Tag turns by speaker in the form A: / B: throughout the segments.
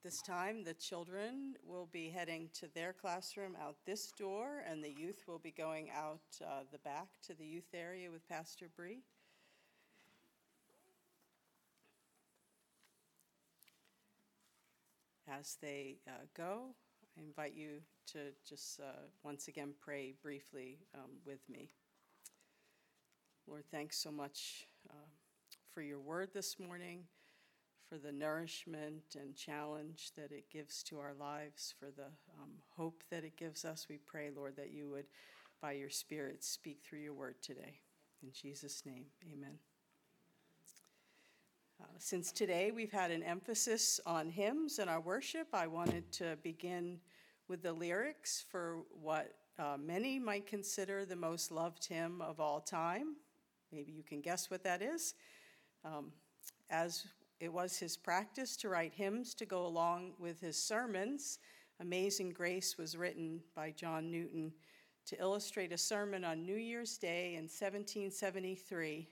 A: At this time, the children will be heading to their classroom out this door, and the youth will be going out uh, the back to the youth area with Pastor Bree. As they uh, go, I invite you to just uh, once again pray briefly um, with me. Lord, thanks so much uh, for your word this morning, for the nourishment and challenge that it gives to our lives, for the um, hope that it gives us. We pray, Lord, that you would, by your Spirit, speak through your word today. In Jesus' name, amen. Uh, since today we've had an emphasis on hymns in our worship, I wanted to begin with the lyrics for what uh, many might consider the most loved hymn of all time. Maybe you can guess what that is. Um, as it was his practice to write hymns to go along with his sermons, Amazing Grace was written by John Newton to illustrate a sermon on New Year's Day in 1773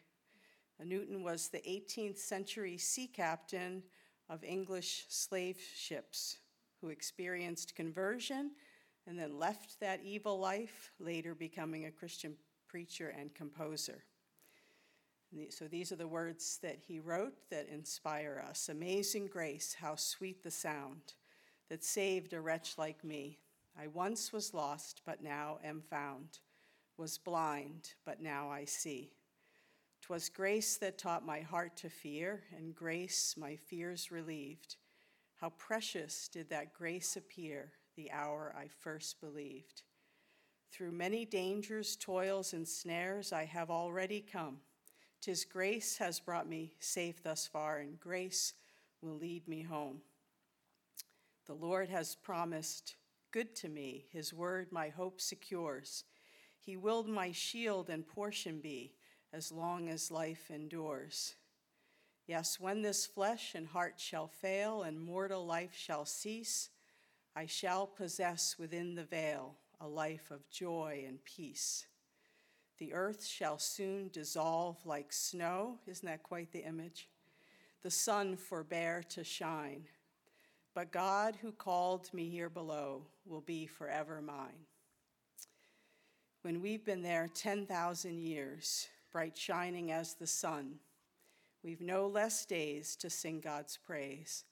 A: Newton was the 18th century sea captain of English slave ships who experienced conversion and then left that evil life, later becoming a Christian preacher and composer. So these are the words that he wrote that inspire us Amazing grace, how sweet the sound that saved a wretch like me. I once was lost, but now am found, was blind, but now I see. 'Twas grace that taught my heart to fear, and grace my fears relieved. How precious did that grace appear the hour I first believed. Through many dangers, toils, and snares I have already come. Tis grace has brought me safe thus far, and grace will lead me home. The Lord has promised good to me, his word my hope secures. He willed my shield and portion be as long as life endures. Yes, when this flesh and heart shall fail and mortal life shall cease, I shall possess within the veil a life of joy and peace. The earth shall soon dissolve like snow. Isn't that quite the image? The sun forbear to shine. But God, who called me here below, will be forever mine. When we've been there 10,000 years, bright shining as the sun. We've no less days to sing God's praise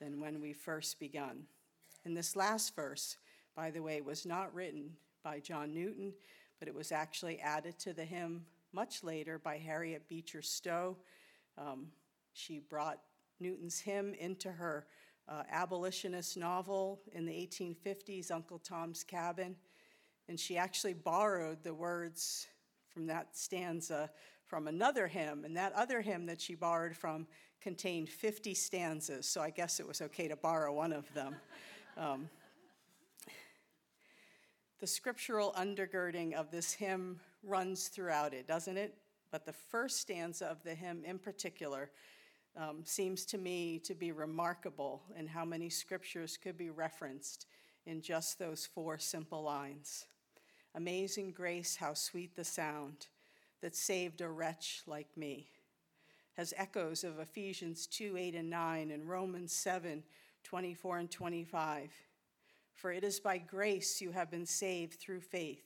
A: than when we first begun. And this last verse, by the way, was not written by John Newton, but it was actually added to the hymn much later by Harriet Beecher Stowe. Um, she brought Newton's hymn into her uh, abolitionist novel in the 1850s, Uncle Tom's Cabin, and she actually borrowed the words from that stanza from another hymn, and that other hymn that she borrowed from contained 50 stanzas, so I guess it was okay to borrow one of them. Um, the scriptural undergirding of this hymn runs throughout it, doesn't it? But the first stanza of the hymn in particular um, seems to me to be remarkable in how many scriptures could be referenced in just those four simple lines. Amazing grace, how sweet the sound that saved a wretch like me. Has echoes of Ephesians 2 8 and 9 and Romans 7 24 and 25. For it is by grace you have been saved through faith,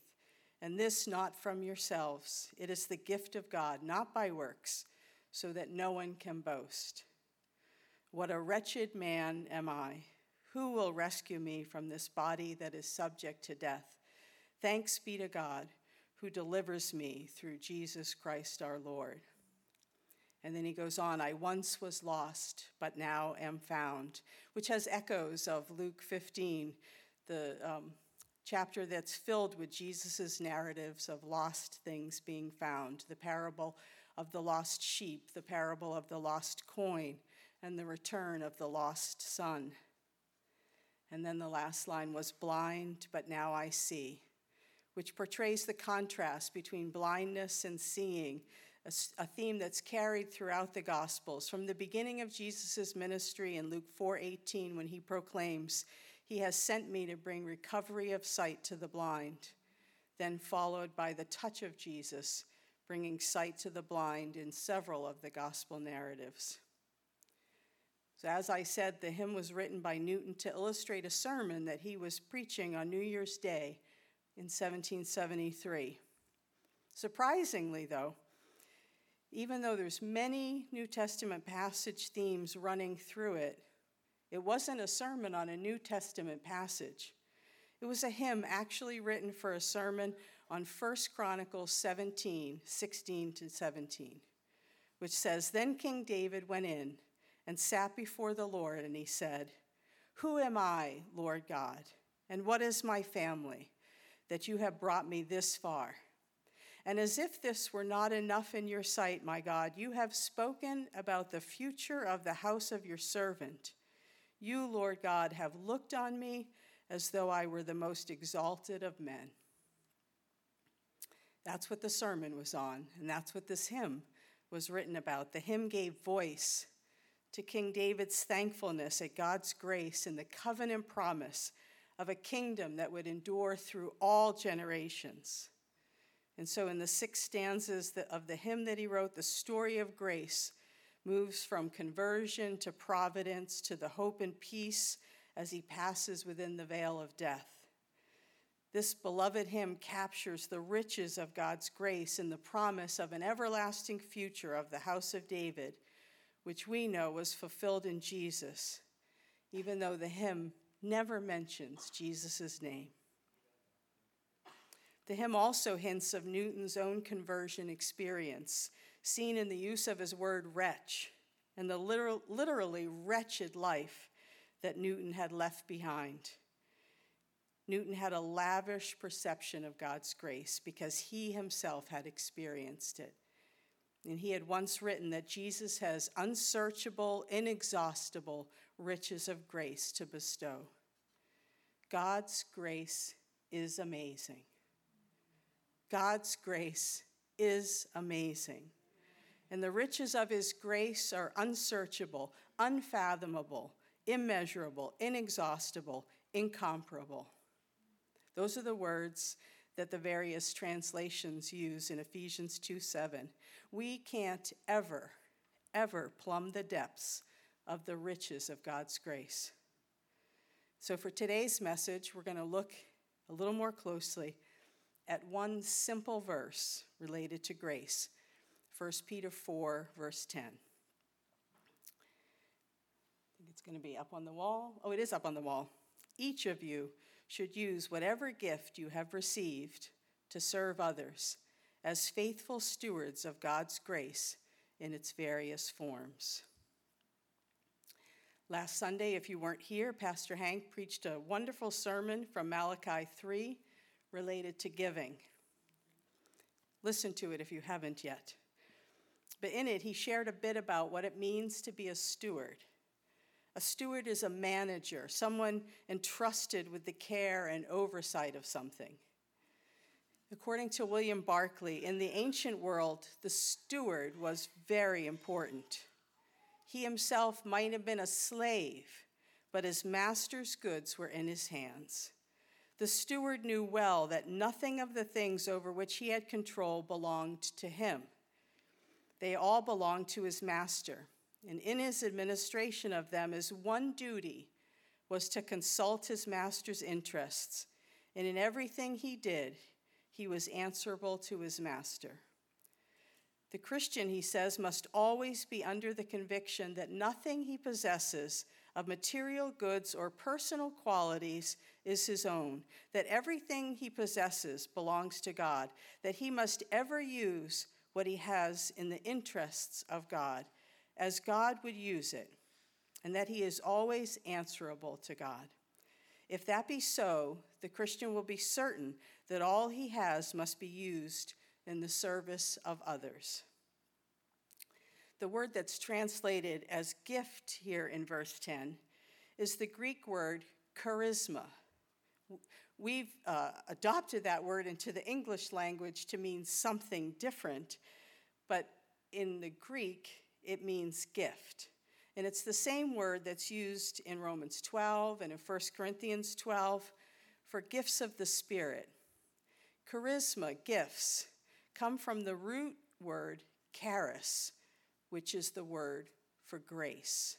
A: and this not from yourselves. It is the gift of God, not by works, so that no one can boast. What a wretched man am I! Who will rescue me from this body that is subject to death? Thanks be to God who delivers me through Jesus Christ our Lord. And then he goes on, I once was lost, but now am found, which has echoes of Luke 15, the um, chapter that's filled with Jesus' narratives of lost things being found the parable of the lost sheep, the parable of the lost coin, and the return of the lost son. And then the last line was blind, but now I see which portrays the contrast between blindness and seeing, a, a, theme that's carried throughout the Gospels. From the beginning of Jesus' ministry in Luke 4:18, when he proclaims, He has sent me to bring recovery of sight to the blind, then followed by the touch of Jesus, bringing sight to the blind in several of the Gospel narratives. So, as I said, the hymn was written by Newton to illustrate a sermon that he was preaching on New Year's Day in 1773. Surprisingly, though, even though there's many New Testament passage themes running through it, it wasn't a sermon on a New Testament passage. It was a hymn actually written for a sermon on 1 Chronicles 17, 16 to 17, which says, Then King David went in and sat before the Lord, and he said, Who am I, Lord God, and what is my family, that you have brought me this far? And as if this were not enough in your sight, my God, you have spoken about the future of the house of your servant. You, Lord God, have looked on me as though I were the most exalted of men. That's what the sermon was on, and that's what this hymn was written about. The hymn gave voice to King David's thankfulness at God's grace and the covenant promise of a kingdom that would endure through all generations. And so, in the six stanzas of the hymn that he wrote, the story of grace moves from conversion to providence to the hope and peace as he passes within the veil of death. This beloved hymn captures the riches of God's grace and the promise of an everlasting future of the house of David which we know was fulfilled in Jesus, even though the hymn never mentions Jesus' name. The hymn also hints of Newton's own conversion experience, seen in the use of his word wretch and the literal, literally wretched life that Newton had left behind. Newton had a lavish perception of God's grace because he himself had experienced it. And he had once written that Jesus has unsearchable, inexhaustible riches of grace to bestow. God's grace is amazing. God's grace is amazing. And the riches of his grace are unsearchable, unfathomable, immeasurable, inexhaustible, incomparable. Those are the words that the various translations use in Ephesians 2 7. We can't ever, ever plumb the depths of the riches of God's grace. So, for today's message, we're going to look a little more closely at one simple verse related to grace 1 Peter 4, verse 10. I think it's going to be up on the wall. Oh, it is up on the wall. Each of you should use whatever gift you have received to serve others as faithful stewards of God's grace in its various forms. Last Sunday, if you weren't here, Pastor Hank preached a wonderful sermon from Malachi 3 related to giving. Listen to it if you haven't yet. But in it, he shared a bit about what it means to be a steward a steward is a manager, someone entrusted with the care and oversight of something. According to William Barclay, in the ancient world, the steward was very important. He himself might have been a slave, but his master's goods were in his hands. The steward knew well that nothing of the things over which he had control belonged to him. They all belonged to his master and in his administration of them, his one duty was to consult his master's interests, and in everything he did, he was answerable to his master. The Christian, he says, must always be under the conviction that nothing he possesses of material goods or personal qualities is his own, that everything he possesses belongs to God, that he must ever use what he has in the interests of God, as God would use it, and that he is always answerable to God. If that be so, the Christian will be certain that all he has must be used in the service of others. The word that's translated as gift here in verse 10 is the Greek word charisma. We've uh, adopted that word into the English language to mean something different, but in the Greek, it means gift. And it's the same word that's used in Romans 12 and in 1 Corinthians 12 for gifts of the Spirit. Charisma, gifts, come from the root word charis, which is the word for grace.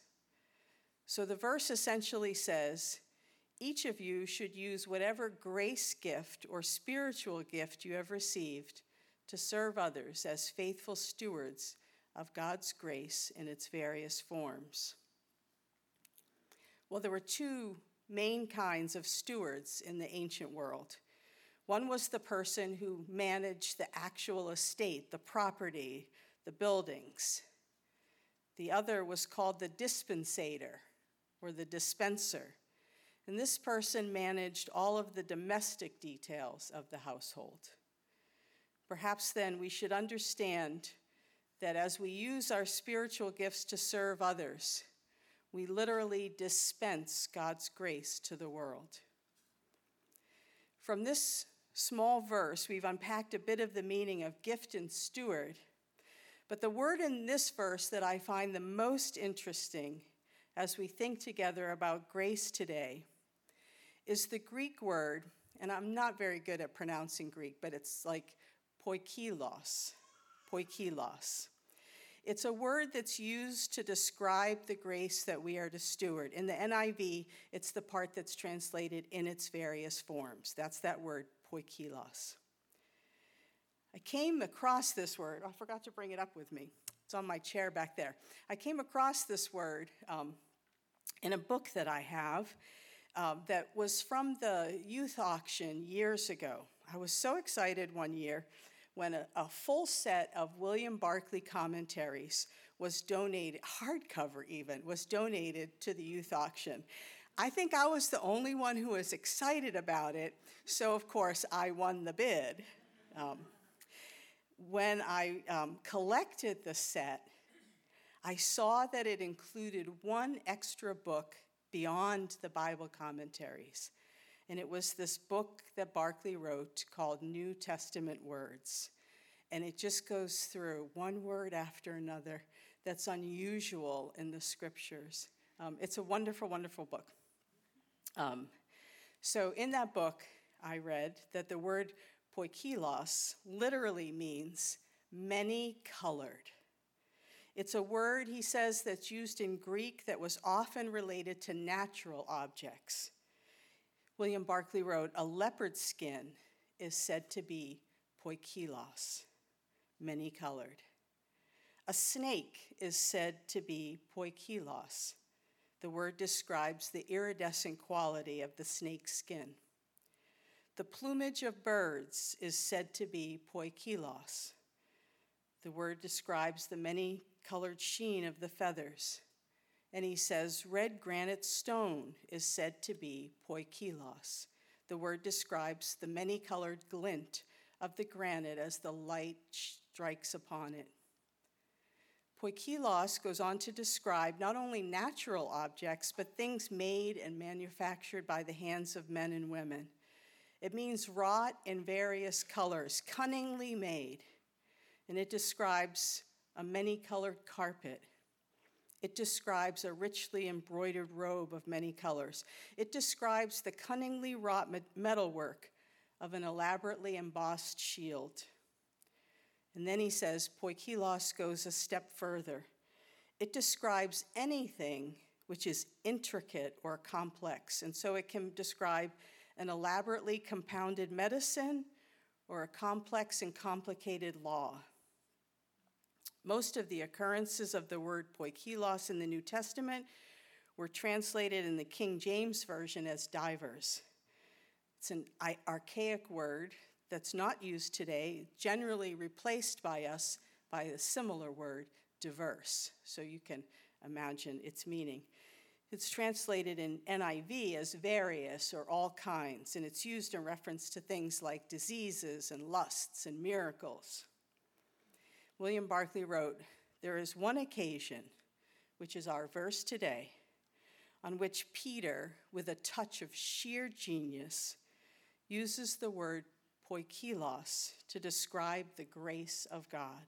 A: So the verse essentially says, each of you should use whatever grace gift or spiritual gift you have received to serve others as faithful stewards of God's grace in its various forms. Well, there were two main kinds of stewards in the ancient world. One was the person who managed the actual estate, the property, the buildings. The other was called the dispensator or the dispenser. And this person managed all of the domestic details of the household. Perhaps then we should understand that as we use our spiritual gifts to serve others, we literally dispense God's grace to the world. From this small verse, we've unpacked a bit of the meaning of gift and steward. But the word in this verse that I find the most interesting as we think together about grace today is the Greek word, and I'm not very good at pronouncing Greek, but it's like poikilos. Poikilos. It's a word that's used to describe the grace that we are to steward. In the NIV, it's the part that's translated in its various forms. That's that word, poikilos. I came across this word. I forgot to bring it up with me. It's on my chair back there. I came across this word um, in a book that I have uh, that was from the youth auction years ago. I was so excited one year when a, a full set of William Barclay commentaries was donated, hardcover even, was donated to the youth auction. I think I was the only one who was excited about it, so of course I won the bid. Um, when I um, collected the set, I saw that it included one extra book beyond the Bible commentaries. And it was this book that Barclay wrote called New Testament Words. And it just goes through one word after another that's unusual in the scriptures. Um, it's a wonderful, wonderful book. Um, so, in that book, I read that the word poikilos literally means many colored. It's a word, he says, that's used in Greek that was often related to natural objects. William Barclay wrote, A leopard skin is said to be poikilos, many colored. A snake is said to be poikilos. The word describes the iridescent quality of the snake's skin. The plumage of birds is said to be poikilos. The word describes the many colored sheen of the feathers. And he says, red granite stone is said to be poikilos. The word describes the many colored glint of the granite as the light strikes upon it. Poikilos goes on to describe not only natural objects, but things made and manufactured by the hands of men and women. It means wrought in various colors, cunningly made. And it describes a many colored carpet. It describes a richly embroidered robe of many colors. It describes the cunningly wrought metalwork of an elaborately embossed shield. And then he says, Poikilos goes a step further. It describes anything which is intricate or complex. And so it can describe an elaborately compounded medicine or a complex and complicated law. Most of the occurrences of the word poikilos in the New Testament were translated in the King James Version as divers. It's an archaic word that's not used today, generally replaced by us by a similar word, diverse. So you can imagine its meaning. It's translated in NIV as various or all kinds, and it's used in reference to things like diseases and lusts and miracles. William Barclay wrote, There is one occasion, which is our verse today, on which Peter, with a touch of sheer genius, uses the word poikilos to describe the grace of God.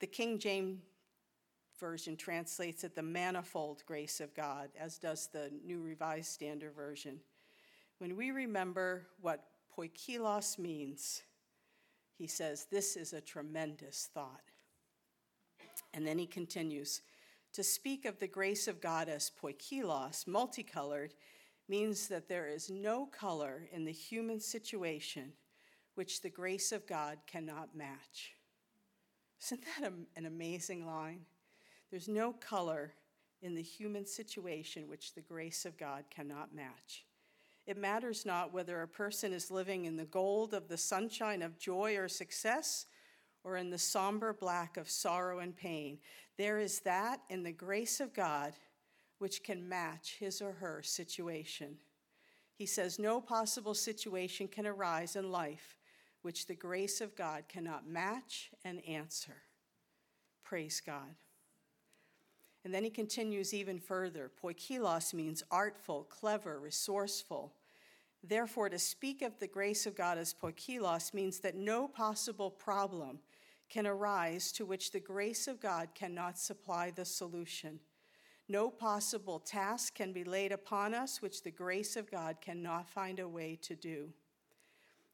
A: The King James Version translates it the manifold grace of God, as does the New Revised Standard Version. When we remember what poikilos means, he says, This is a tremendous thought. And then he continues To speak of the grace of God as poikilos, multicolored, means that there is no color in the human situation which the grace of God cannot match. Isn't that an amazing line? There's no color in the human situation which the grace of God cannot match. It matters not whether a person is living in the gold of the sunshine of joy or success or in the somber black of sorrow and pain. There is that in the grace of God which can match his or her situation. He says, No possible situation can arise in life which the grace of God cannot match and answer. Praise God. And then he continues even further. Poikilos means artful, clever, resourceful. Therefore, to speak of the grace of God as poikilos means that no possible problem can arise to which the grace of God cannot supply the solution. No possible task can be laid upon us which the grace of God cannot find a way to do.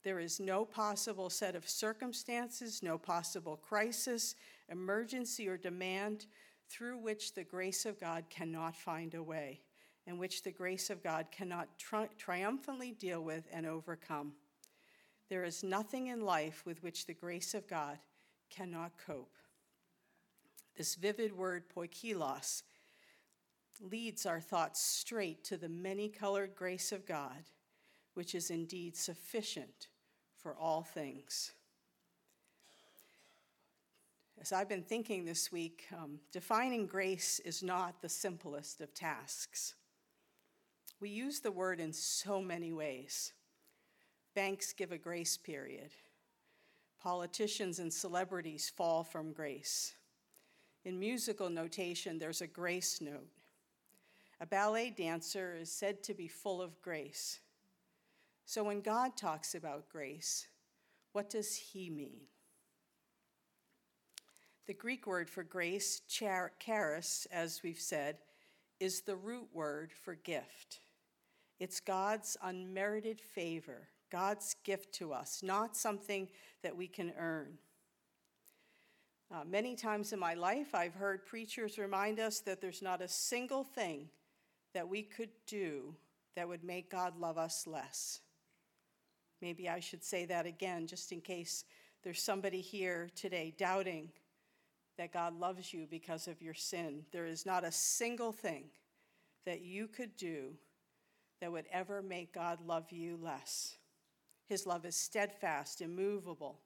A: There is no possible set of circumstances, no possible crisis, emergency, or demand through which the grace of God cannot find a way, and which the grace of God cannot tri- triumphantly deal with and overcome. There is nothing in life with which the grace of God cannot cope. This vivid word, poikilos, leads our thoughts straight to the many colored grace of God, which is indeed sufficient for all things. As I've been thinking this week, um, defining grace is not the simplest of tasks. We use the word in so many ways. Banks give a grace period. Politicians and celebrities fall from grace. In musical notation, there's a grace note. A ballet dancer is said to be full of grace. So when God talks about grace, what does he mean? The Greek word for grace, charis, as we've said, is the root word for gift. It's God's unmerited favor, God's gift to us, not something that we can earn. Uh, many times in my life, I've heard preachers remind us that there's not a single thing that we could do that would make God love us less. Maybe I should say that again, just in case there's somebody here today doubting that God loves you because of your sin. There is not a single thing that you could do that would ever make God love you less. His love is steadfast, immovable.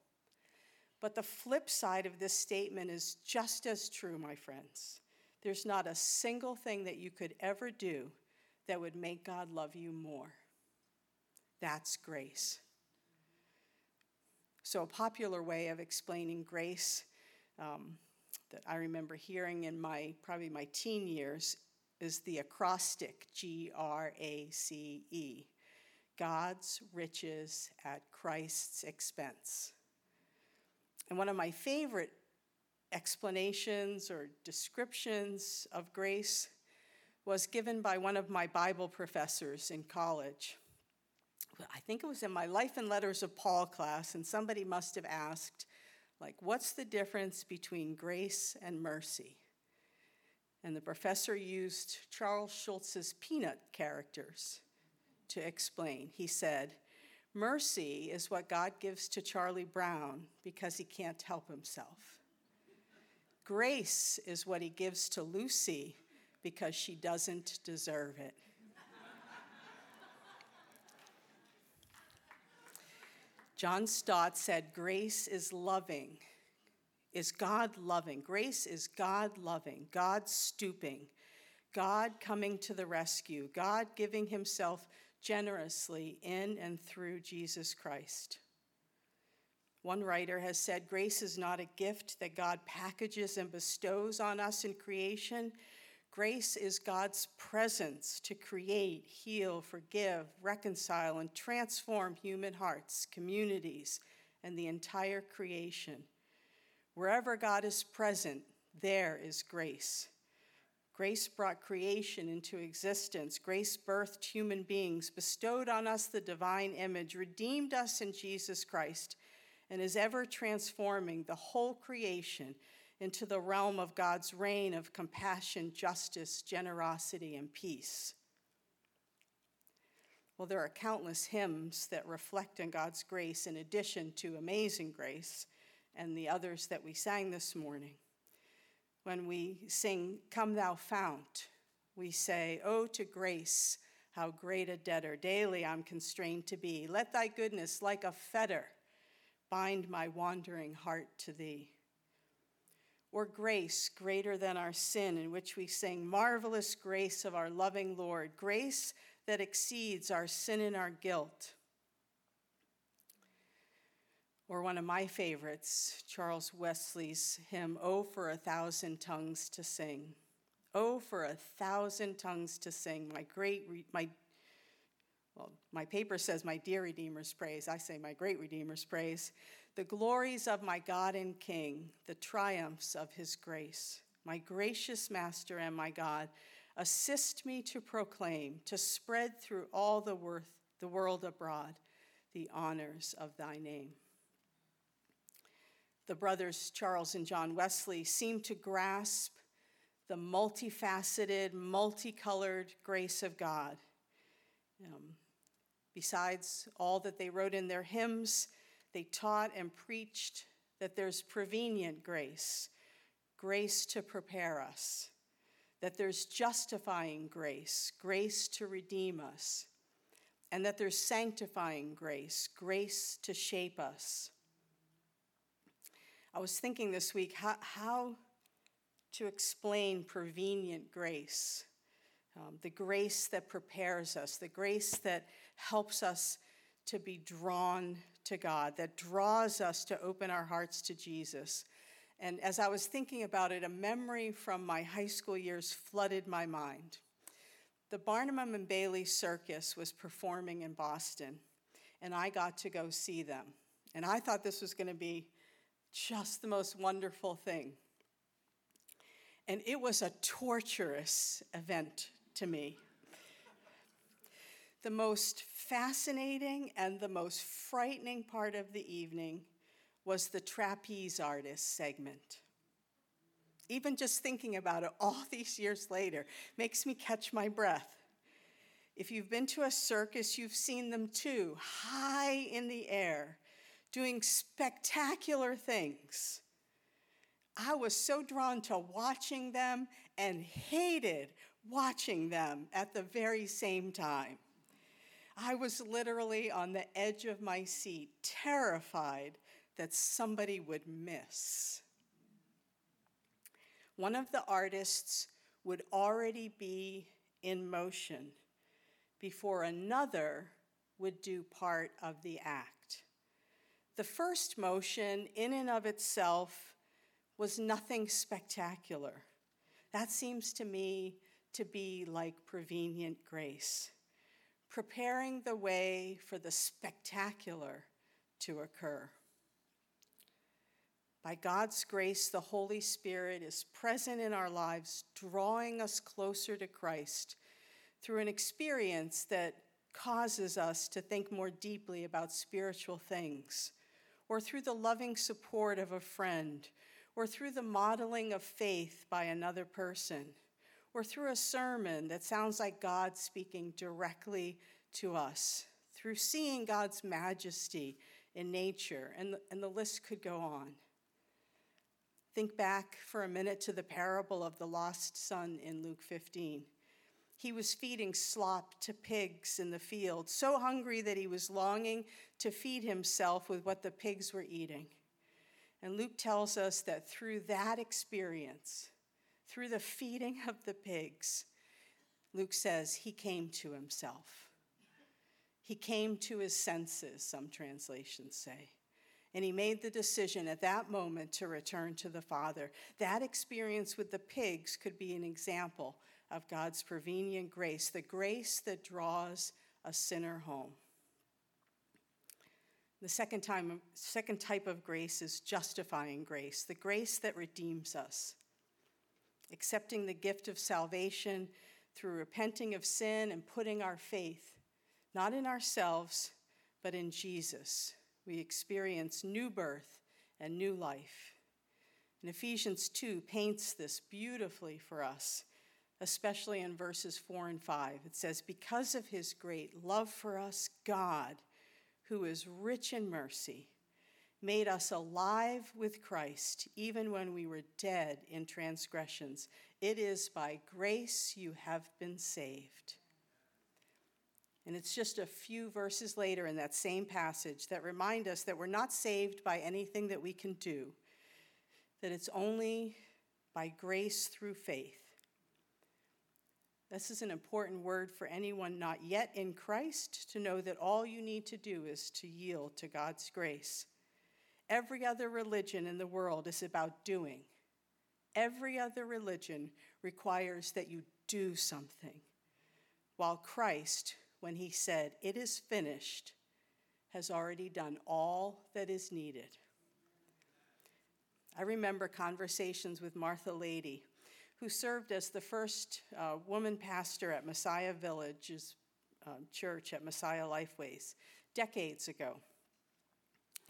A: But the flip side of this statement is just as true, my friends. There's not a single thing that you could ever do that would make God love you more. That's grace. So, a popular way of explaining grace um, that I remember hearing in my probably my teen years is the acrostic G R A C E God's riches at Christ's expense. And one of my favorite explanations or descriptions of grace was given by one of my Bible professors in college. I think it was in my Life and Letters of Paul class, and somebody must have asked, like, what's the difference between grace and mercy? And the professor used Charles Schulz's peanut characters to explain. He said, Mercy is what God gives to Charlie Brown because he can't help himself. Grace is what he gives to Lucy because she doesn't deserve it. John Stott said, Grace is loving, is God loving. Grace is God loving, God stooping, God coming to the rescue, God giving himself generously in and through Jesus Christ. One writer has said, Grace is not a gift that God packages and bestows on us in creation. Grace is God's presence to create, heal, forgive, reconcile, and transform human hearts, communities, and the entire creation. Wherever God is present, there is grace. Grace brought creation into existence. Grace birthed human beings, bestowed on us the divine image, redeemed us in Jesus Christ, and is ever transforming the whole creation into the realm of God's reign of compassion, justice, generosity, and peace. Well, there are countless hymns that reflect on God's grace in addition to Amazing Grace and the others that we sang this morning. When we sing, Come Thou Fount, we say, Oh, to grace, how great a debtor daily I'm constrained to be. Let thy goodness, like a fetter, bind my wandering heart to thee or grace greater than our sin, in which we sing, Marvelous grace of our loving Lord, grace that exceeds our sin and our guilt. Or one of my favorites, Charles Wesley's hymn, Oh, for a thousand tongues to sing. Oh, for a thousand tongues to sing, my great, my, well, my paper says my dear Redeemer's praise. I say my great Redeemer's praise the glories of my God and King, the triumphs of his grace. My gracious Master and my God, assist me to proclaim, to spread through all the, worth, the world abroad, the honors of thy name. The brothers Charles and John Wesley seem to grasp the multifaceted, multicolored grace of God. Um, besides all that they wrote in their hymns, they taught and preached that there's prevenient grace, grace to prepare us, that there's justifying grace, grace to redeem us, and that there's sanctifying grace, grace to shape us. I was thinking this week how, how to explain prevenient grace, um, the grace that prepares us, the grace that helps us to be drawn to God, that draws us to open our hearts to Jesus. And as I was thinking about it, a memory from my high school years flooded my mind. The Barnum and Bailey Circus was performing in Boston, and I got to go see them. And I thought this was going to be just the most wonderful thing. And it was a torturous event to me the most fascinating and the most frightening part of the evening was the trapeze artist segment. Even just thinking about it all these years later makes me catch my breath. If you've been to a circus, you've seen them too, high in the air, doing spectacular things. I was so drawn to watching them and hated watching them at the very same time. I was literally on the edge of my seat, terrified that somebody would miss. One of the artists would already be in motion before another would do part of the act. The first motion, in and of itself, was nothing spectacular. That seems to me to be like prevenient grace preparing the way for the spectacular to occur. By God's grace, the Holy Spirit is present in our lives, drawing us closer to Christ through an experience that causes us to think more deeply about spiritual things, or through the loving support of a friend, or through the modeling of faith by another person or through a sermon that sounds like God speaking directly to us, through seeing God's majesty in nature, and and the list could go on. Think back for a minute to the parable of the lost son in Luke 15. He was feeding slop to pigs in the field, so hungry that he was longing to feed himself with what the pigs were eating. And Luke tells us that through that experience, through the feeding of the pigs, Luke says he came to himself. He came to his senses, some translations say. And he made the decision at that moment to return to the Father. That experience with the pigs could be an example of God's prevenient grace, the grace that draws a sinner home. The second, time, second type of grace is justifying grace, the grace that redeems us accepting the gift of salvation through repenting of sin and putting our faith not in ourselves, but in Jesus. We experience new birth and new life. And Ephesians 2 paints this beautifully for us, especially in verses 4 and 5. It says, Because of his great love for us, God, who is rich in mercy, made us alive with Christ, even when we were dead in transgressions. It is by grace you have been saved. And it's just a few verses later in that same passage that remind us that we're not saved by anything that we can do, that it's only by grace through faith. This is an important word for anyone not yet in Christ to know that all you need to do is to yield to God's grace. Every other religion in the world is about doing. Every other religion requires that you do something, while Christ, when he said, It is finished, has already done all that is needed. I remember conversations with Martha Lady, who served as the first uh, woman pastor at Messiah Village's uh, church at Messiah Lifeways decades ago.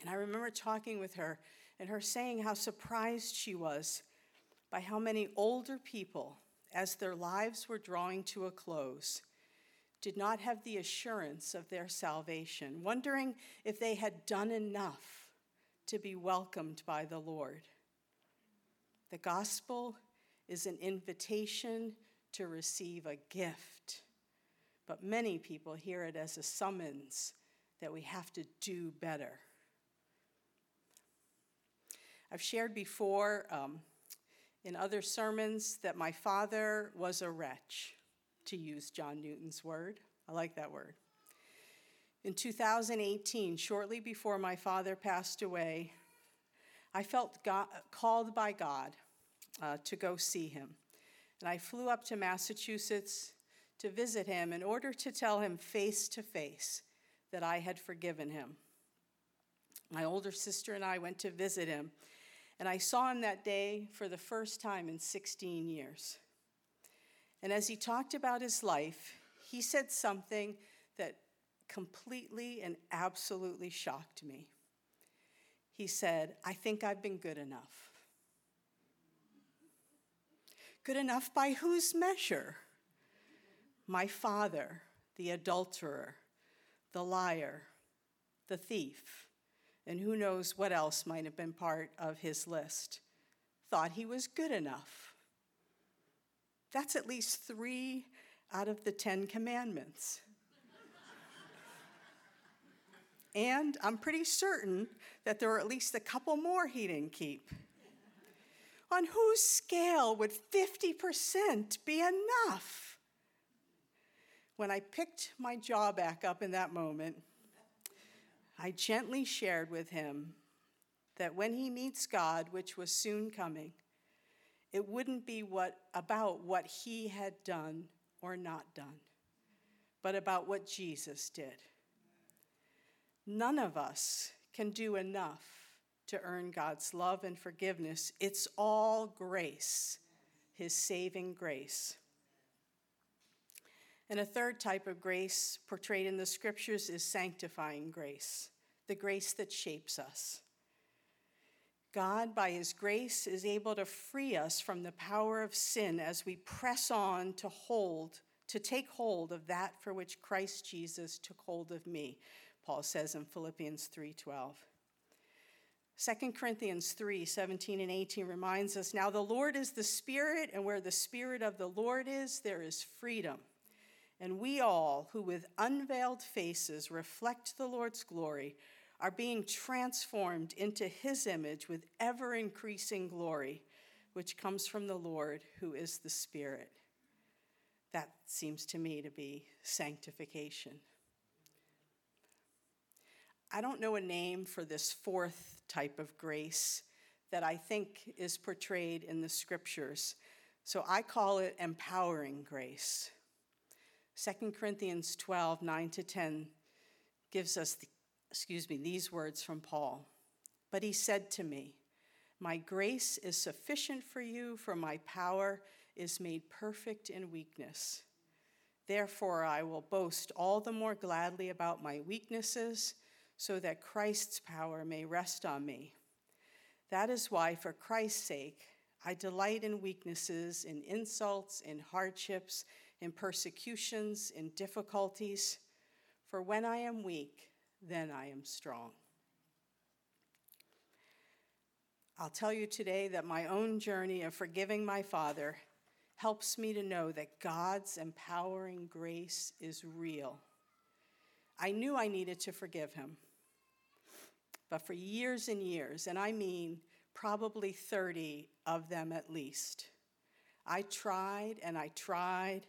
A: And I remember talking with her and her saying how surprised she was by how many older people, as their lives were drawing to a close, did not have the assurance of their salvation, wondering if they had done enough to be welcomed by the Lord. The gospel is an invitation to receive a gift, but many people hear it as a summons that we have to do better. I've shared before um, in other sermons that my father was a wretch to use John Newton's word. I like that word. In 2018, shortly before my father passed away, I felt God, called by God uh, to go see him. And I flew up to Massachusetts to visit him in order to tell him face to face that I had forgiven him. My older sister and I went to visit him, and I saw him that day for the first time in 16 years. And as he talked about his life, he said something that completely and absolutely shocked me. He said, I think I've been good enough. Good enough by whose measure? My father, the adulterer, the liar, the thief, and who knows what else might have been part of his list, thought he was good enough. That's at least three out of the Ten Commandments. and I'm pretty certain that there are at least a couple more he didn't keep. On whose scale would 50% be enough? When I picked my jaw back up in that moment, I gently shared with him that when he meets God, which was soon coming, it wouldn't be what, about what he had done or not done, but about what Jesus did. None of us can do enough to earn God's love and forgiveness. It's all grace, His saving grace. And a third type of grace portrayed in the scriptures is sanctifying grace, the grace that shapes us. God, by His grace, is able to free us from the power of sin as we press on to hold, to take hold of that for which Christ Jesus took hold of me, Paul says in Philippians 3:12. 2 Corinthians 3 17 and 18 reminds us now the Lord is the Spirit, and where the Spirit of the Lord is, there is freedom. And we all, who with unveiled faces reflect the Lord's glory, are being transformed into his image with ever increasing glory, which comes from the Lord, who is the Spirit. That seems to me to be sanctification. I don't know a name for this fourth type of grace that I think is portrayed in the scriptures, so I call it empowering grace. 2 Corinthians 12, 9 to 10 gives us the excuse me, these words from Paul. But he said to me, My grace is sufficient for you, for my power is made perfect in weakness. Therefore, I will boast all the more gladly about my weaknesses, so that Christ's power may rest on me. That is why, for Christ's sake, I delight in weaknesses, in insults, in hardships, in persecutions, in difficulties. For when I am weak, then I am strong. I'll tell you today that my own journey of forgiving my father helps me to know that God's empowering grace is real. I knew I needed to forgive him. But for years and years, and I mean probably 30 of them at least, I tried and I tried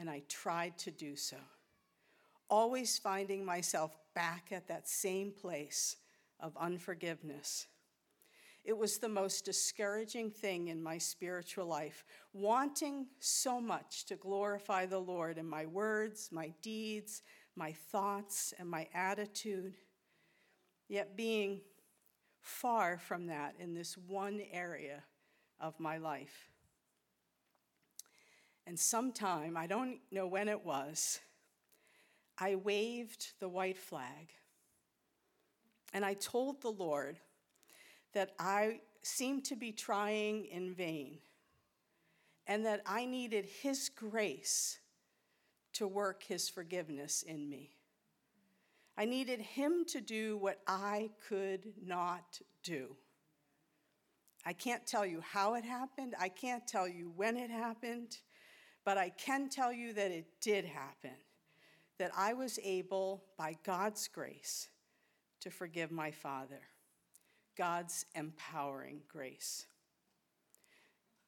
A: and I tried to do so, always finding myself back at that same place of unforgiveness. It was the most discouraging thing in my spiritual life, wanting so much to glorify the Lord in my words, my deeds, my thoughts, and my attitude, yet being far from that in this one area of my life. And sometime, I don't know when it was, I waved the white flag. And I told the Lord that I seemed to be trying in vain and that I needed His grace to work His forgiveness in me. I needed Him to do what I could not do. I can't tell you how it happened, I can't tell you when it happened, but I can tell you that it did happen. That I was able, by God's grace, to forgive my father. God's empowering grace.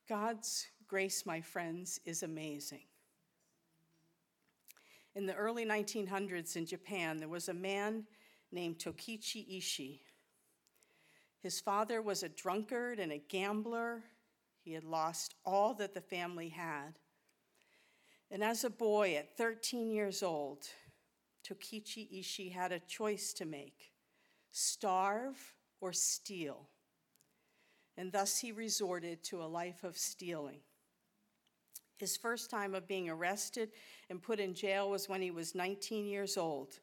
A: God's grace, my friends, is amazing. In the early 1900s in Japan, there was a man named Tokichi Ishii. His father was a drunkard and a gambler. He had lost all that the family had. And as a boy at 13 years old, Tokichi Ishii had a choice to make starve or steal. And thus he resorted to a life of stealing. His first time of being arrested and put in jail was when he was 19 years old,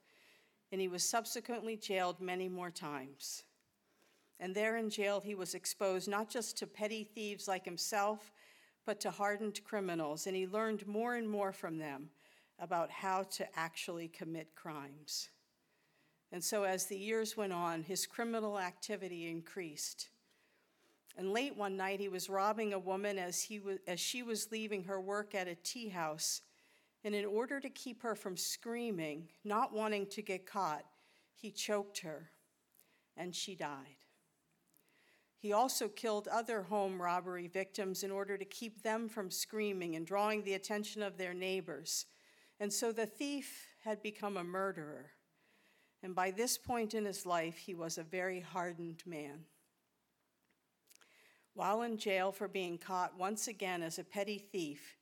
A: and he was subsequently jailed many more times. And there in jail, he was exposed not just to petty thieves like himself, but to hardened criminals, and he learned more and more from them about how to actually commit crimes. And so, as the years went on, his criminal activity increased. And late one night, he was robbing a woman as, he was, as she was leaving her work at a tea house. And in order to keep her from screaming, not wanting to get caught, he choked her, and she died. He also killed other home robbery victims in order to keep them from screaming and drawing the attention of their neighbors. And so the thief had become a murderer. And by this point in his life, he was a very hardened man. While in jail for being caught once again as a petty thief,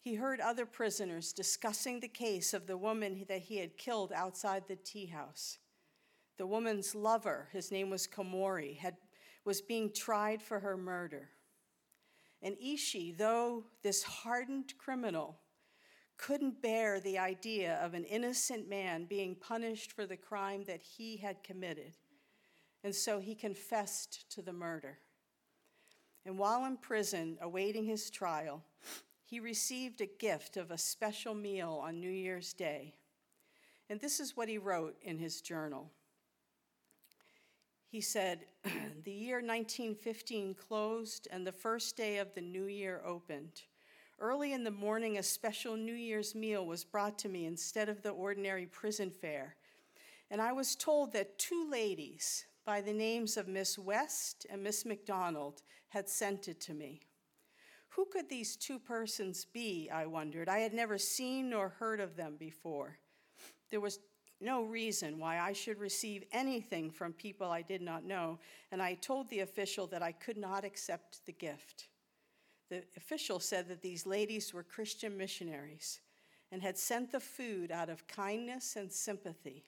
A: he heard other prisoners discussing the case of the woman that he had killed outside the tea house. The woman's lover, his name was Komori, had, was being tried for her murder. And Ishii, though this hardened criminal, couldn't bear the idea of an innocent man being punished for the crime that he had committed. And so he confessed to the murder. And while in prison awaiting his trial, he received a gift of a special meal on New Year's Day. And this is what he wrote in his journal. He said, The year 1915 closed and the first day of the new year opened. Early in the morning, a special New Year's meal was brought to me instead of the ordinary prison fare. And I was told that two ladies by the names of Miss West and Miss McDonald had sent it to me. Who could these two persons be? I wondered. I had never seen nor heard of them before. There was no reason why I should receive anything from people I did not know, and I told the official that I could not accept the gift. The official said that these ladies were Christian missionaries and had sent the food out of kindness and sympathy.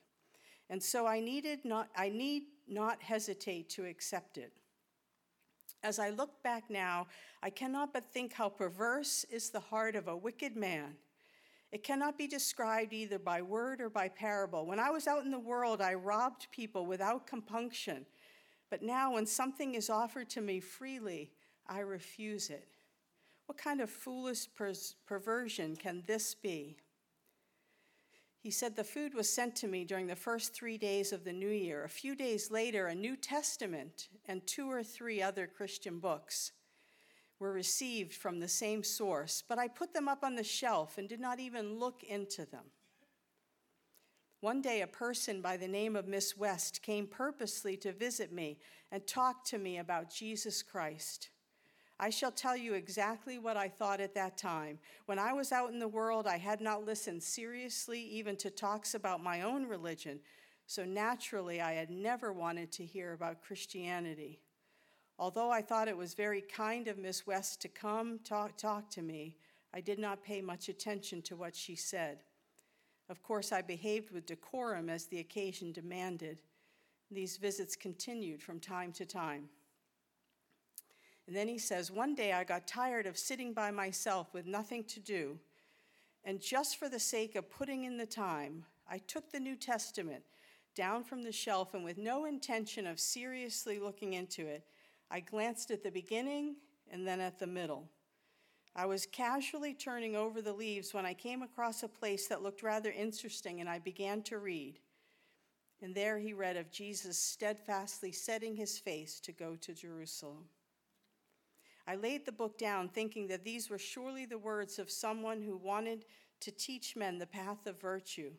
A: And so I needed not I need not hesitate to accept it. As I look back now, I cannot but think how perverse is the heart of a wicked man. It cannot be described either by word or by parable. When I was out in the world, I robbed people without compunction But now, when something is offered to me freely, I refuse it. What kind of foolish perversion can this be? He said, The food was sent to me during the first three days of the new year. A few days later, a New Testament and two or three other Christian books were received from the same source, but I put them up on the shelf and did not even look into them. One day, a person by the name of Miss West came purposely to visit me and talk to me about Jesus Christ. I shall tell you exactly what I thought at that time. When I was out in the world, I had not listened seriously even to talks about my own religion, so naturally, I had never wanted to hear about Christianity. Although I thought it was very kind of Miss West to come talk, talk to me, I did not pay much attention to what she said. Of course, I behaved with decorum as the occasion demanded. These visits continued from time to time. And then he says, One day I got tired of sitting by myself with nothing to do. And just for the sake of putting in the time, I took the New Testament down from the shelf and with no intention of seriously looking into it, I glanced at the beginning and then at the middle. I was casually turning over the leaves when I came across a place that looked rather interesting, and I began to read. And there he read of Jesus steadfastly setting his face to go to Jerusalem. I laid the book down, thinking that these were surely the words of someone who wanted to teach men the path of virtue,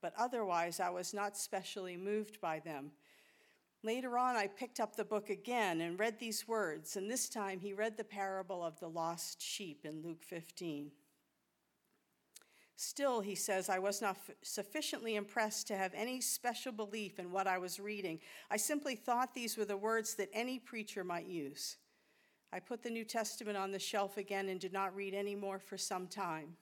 A: but otherwise I was not specially moved by them Later on, I picked up the book again and read these words, and this time he read the parable of the lost sheep in Luke 15. Still, he says, I was not sufficiently impressed to have any special belief in what I was reading. I simply thought these were the words that any preacher might use. I put the New Testament on the shelf again and did not read any more for some time.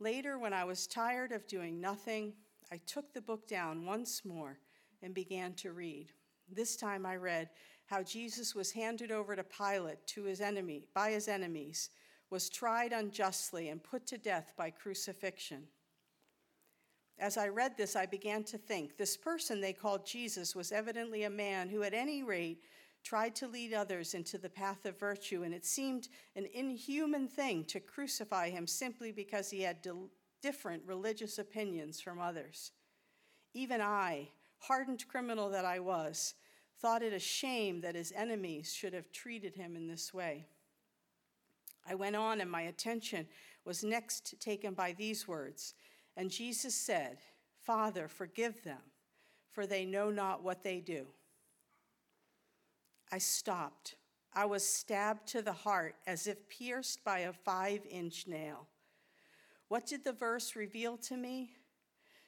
A: Later, when I was tired of doing nothing, I took the book down once more and began to read. This time I read how Jesus was handed over to Pilate to his enemy by his enemies, was tried unjustly and put to death by crucifixion. As I read this, I began to think this person they called Jesus was evidently a man who, at any rate, tried to lead others into the path of virtue, and it seemed an inhuman thing to crucify him simply because he had different religious opinions from others. Even I, hardened criminal that I was, thought it a shame that his enemies should have treated him in this way. I went on, and my attention was next taken by these words. And Jesus said, Father, forgive them, for they know not what they do. I stopped. I was stabbed to the heart as if pierced by a five inch nail. What did the verse reveal to me?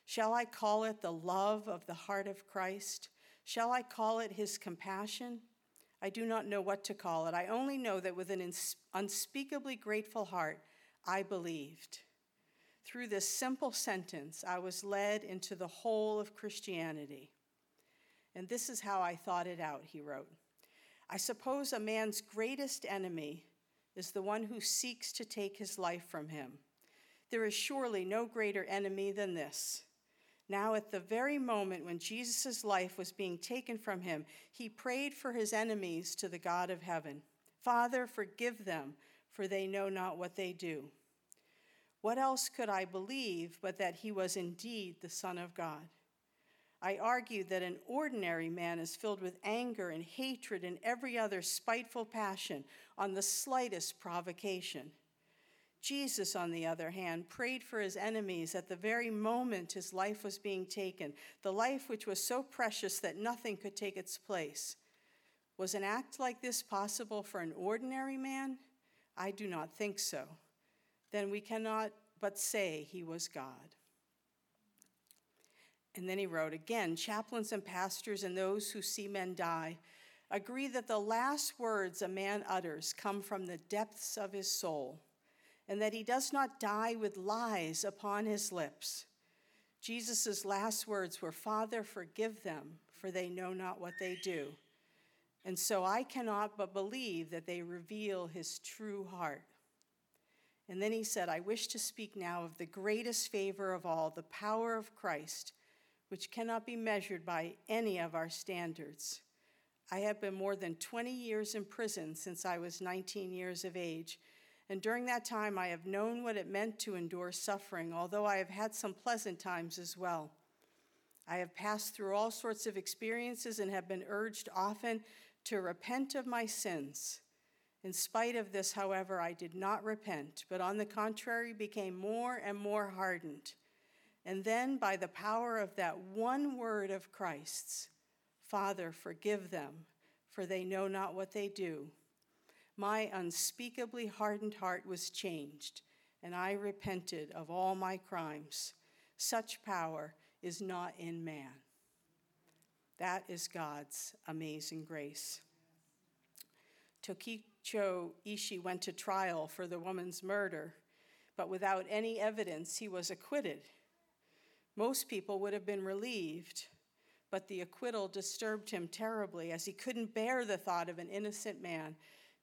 A: Shall I call it the love of the heart of Christ? Shall I call it his compassion? I do not know what to call it. I only know that with an unspeakably grateful heart, I believed. Through this simple sentence, I was led into the whole of Christianity. And this is how I thought it out, he wrote. I suppose a man's greatest enemy is the one who seeks to take his life from him. There is surely no greater enemy than this. Now, at the very moment when Jesus' life was being taken from him, he prayed for his enemies to the God of heaven Father, forgive them, for they know not what they do. What else could I believe but that he was indeed the Son of God? I argued that an ordinary man is filled with anger and hatred and every other spiteful passion on the slightest provocation. Jesus, on the other hand, prayed for his enemies at the very moment his life was being taken, the life which was so precious that nothing could take its place. Was an act like this possible for an ordinary man? I do not think so. Then we cannot but say he was God. And then he wrote again chaplains and pastors and those who see men die agree that the last words a man utters come from the depths of his soul and that he does not die with lies upon his lips. Jesus' last words were, Father, forgive them, for they know not what they do. And so I cannot but believe that they reveal his true heart. And then he said, I wish to speak now of the greatest favor of all, the power of Christ, which cannot be measured by any of our standards. I have been more than 20 years in prison since I was 19 years of age, and during that time I have known what it meant to endure suffering, although I have had some pleasant times as well. I have passed through all sorts of experiences and have been urged often to repent of my sins. In spite of this, however, I did not repent, but on the contrary became more and more hardened. And then, by the power of that one word of Christ's, Father, forgive them, for they know not what they do, my unspeakably hardened heart was changed, and I repented of all my crimes. Such power is not in man. That is God's amazing grace. Tokichi Ishii went to trial for the woman's murder, but without any evidence, he was acquitted. Most people would have been relieved, but the acquittal disturbed him terribly as he couldn't bear the thought of an innocent man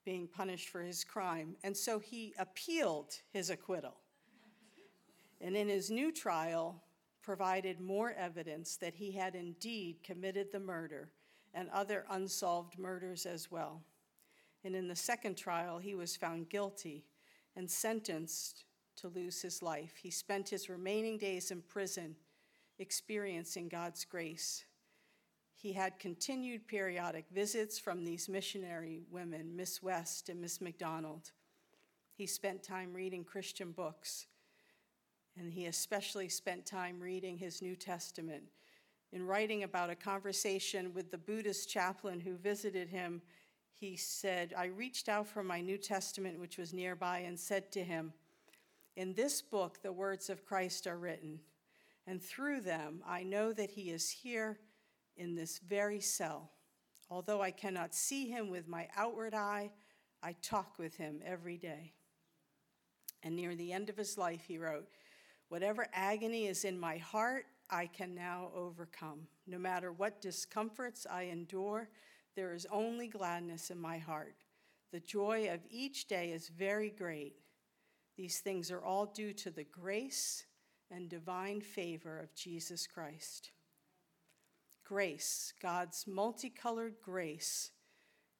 A: being punished for his crime. And so he appealed his acquittal. And in his new trial, provided more evidence that he had indeed committed the murder and other unsolved murders as well. And in the second trial, he was found guilty and sentenced to lose his life. He spent his remaining days in prison experiencing God's grace. He had continued periodic visits from these missionary women, Miss West and Miss McDonald. He spent time reading Christian books, and he especially spent time reading his New Testament. In writing about a conversation with the Buddhist chaplain who visited him, he said, I reached out for my New Testament, which was nearby, and said to him, In this book, the words of Christ are written, and through them I know that he is here in this very cell. Although I cannot see him with my outward eye, I talk with him every day. And near the end of his life, he wrote, Whatever agony is in my heart, I can now overcome. No matter what discomforts I endure, there is only gladness in my heart. The joy of each day is very great. These things are all due to the grace and divine favor of Jesus Christ. Grace, God's multicolored grace,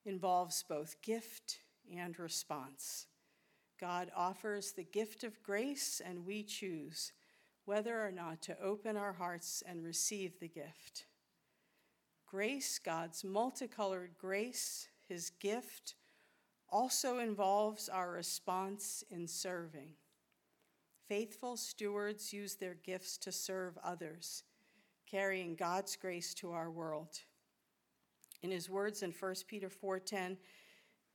A: involves both gift and response. God offers the gift of grace, and we choose whether or not to open our hearts and receive the gift. Grace, God's multicolored grace, his gift, also involves our response in serving. Faithful stewards use their gifts to serve others, carrying God's grace to our world. In his words in 1 Peter 4:10,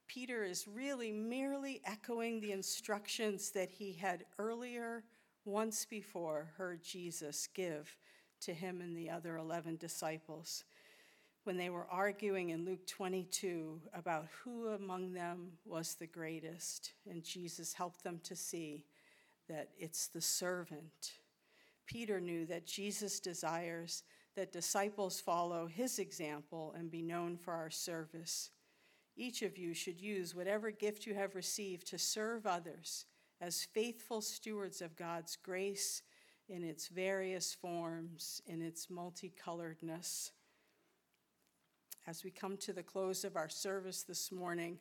A: Peter is really merely echoing the instructions that he had earlier once before heard Jesus give to him and the other 11 disciples when they were arguing in Luke 22 about who among them was the greatest, and Jesus helped them to see that it's the servant. Peter knew that Jesus desires that disciples follow his example and be known for our service. Each of you should use whatever gift you have received to serve others as faithful stewards of God's grace in its various forms, in its multicoloredness as we come to the close of our service this morning,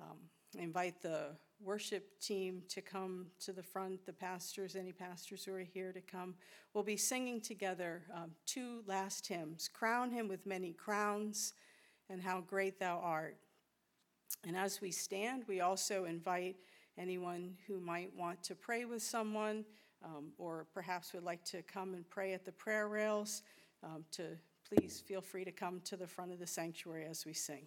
A: um, invite the worship team to come to the front, the pastors, any pastors who are here to come. We'll be singing together um, two last hymns Crown Him with Many Crowns and How Great Thou Art. And as we stand, we also invite anyone who might want to pray with someone um, or perhaps would like to come and pray at the prayer rails um, to please feel free to come to the front of the sanctuary as we sing.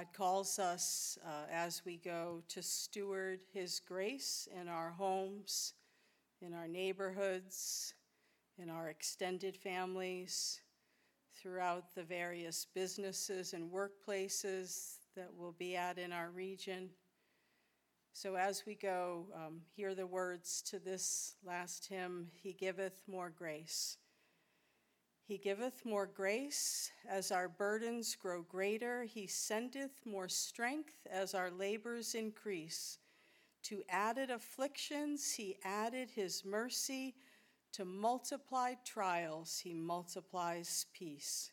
A: God calls us uh, as we go to steward His grace in our homes, in our neighborhoods, in our extended families, throughout the various businesses and workplaces that we'll be at in our region. So as we go, um, hear the words to this last hymn He giveth more grace. He giveth more grace as our burdens grow greater. He sendeth more strength as our labors increase. To added afflictions, he added his mercy. To multiplied trials, he multiplies peace.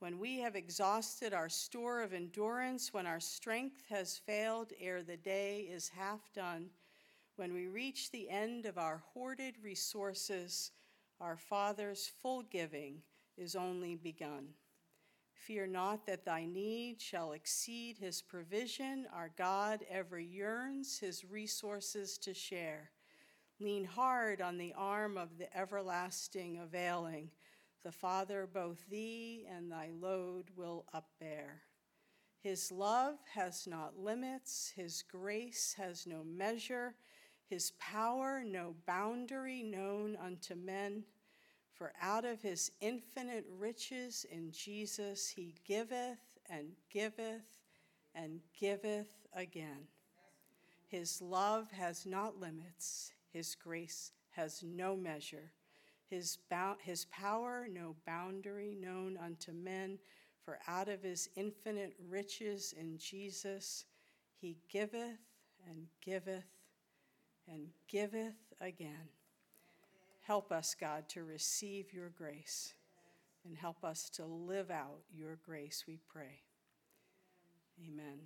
A: When we have exhausted our store of endurance, when our strength has failed ere the day is half done, when we reach the end of our hoarded resources, our Father's full giving is only begun. Fear not that thy need shall exceed his provision. Our God ever yearns his resources to share. Lean hard on the arm of the everlasting availing the Father both thee and thy load will upbear. His love has not limits, his grace has no measure, his power no boundary known unto men. For out of his infinite riches in Jesus he giveth and giveth and giveth again. His love has not limits, his grace has no measure his, his power no boundary known unto men, for out of his infinite riches in Jesus he giveth and giveth and giveth again. Help us, God, to receive your grace and help us to live out your grace, we pray. Amen.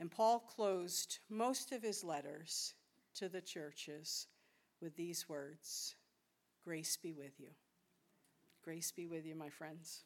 A: And Paul closed most of his letters to the churches with these words Grace be with you. Grace be with you, my friends.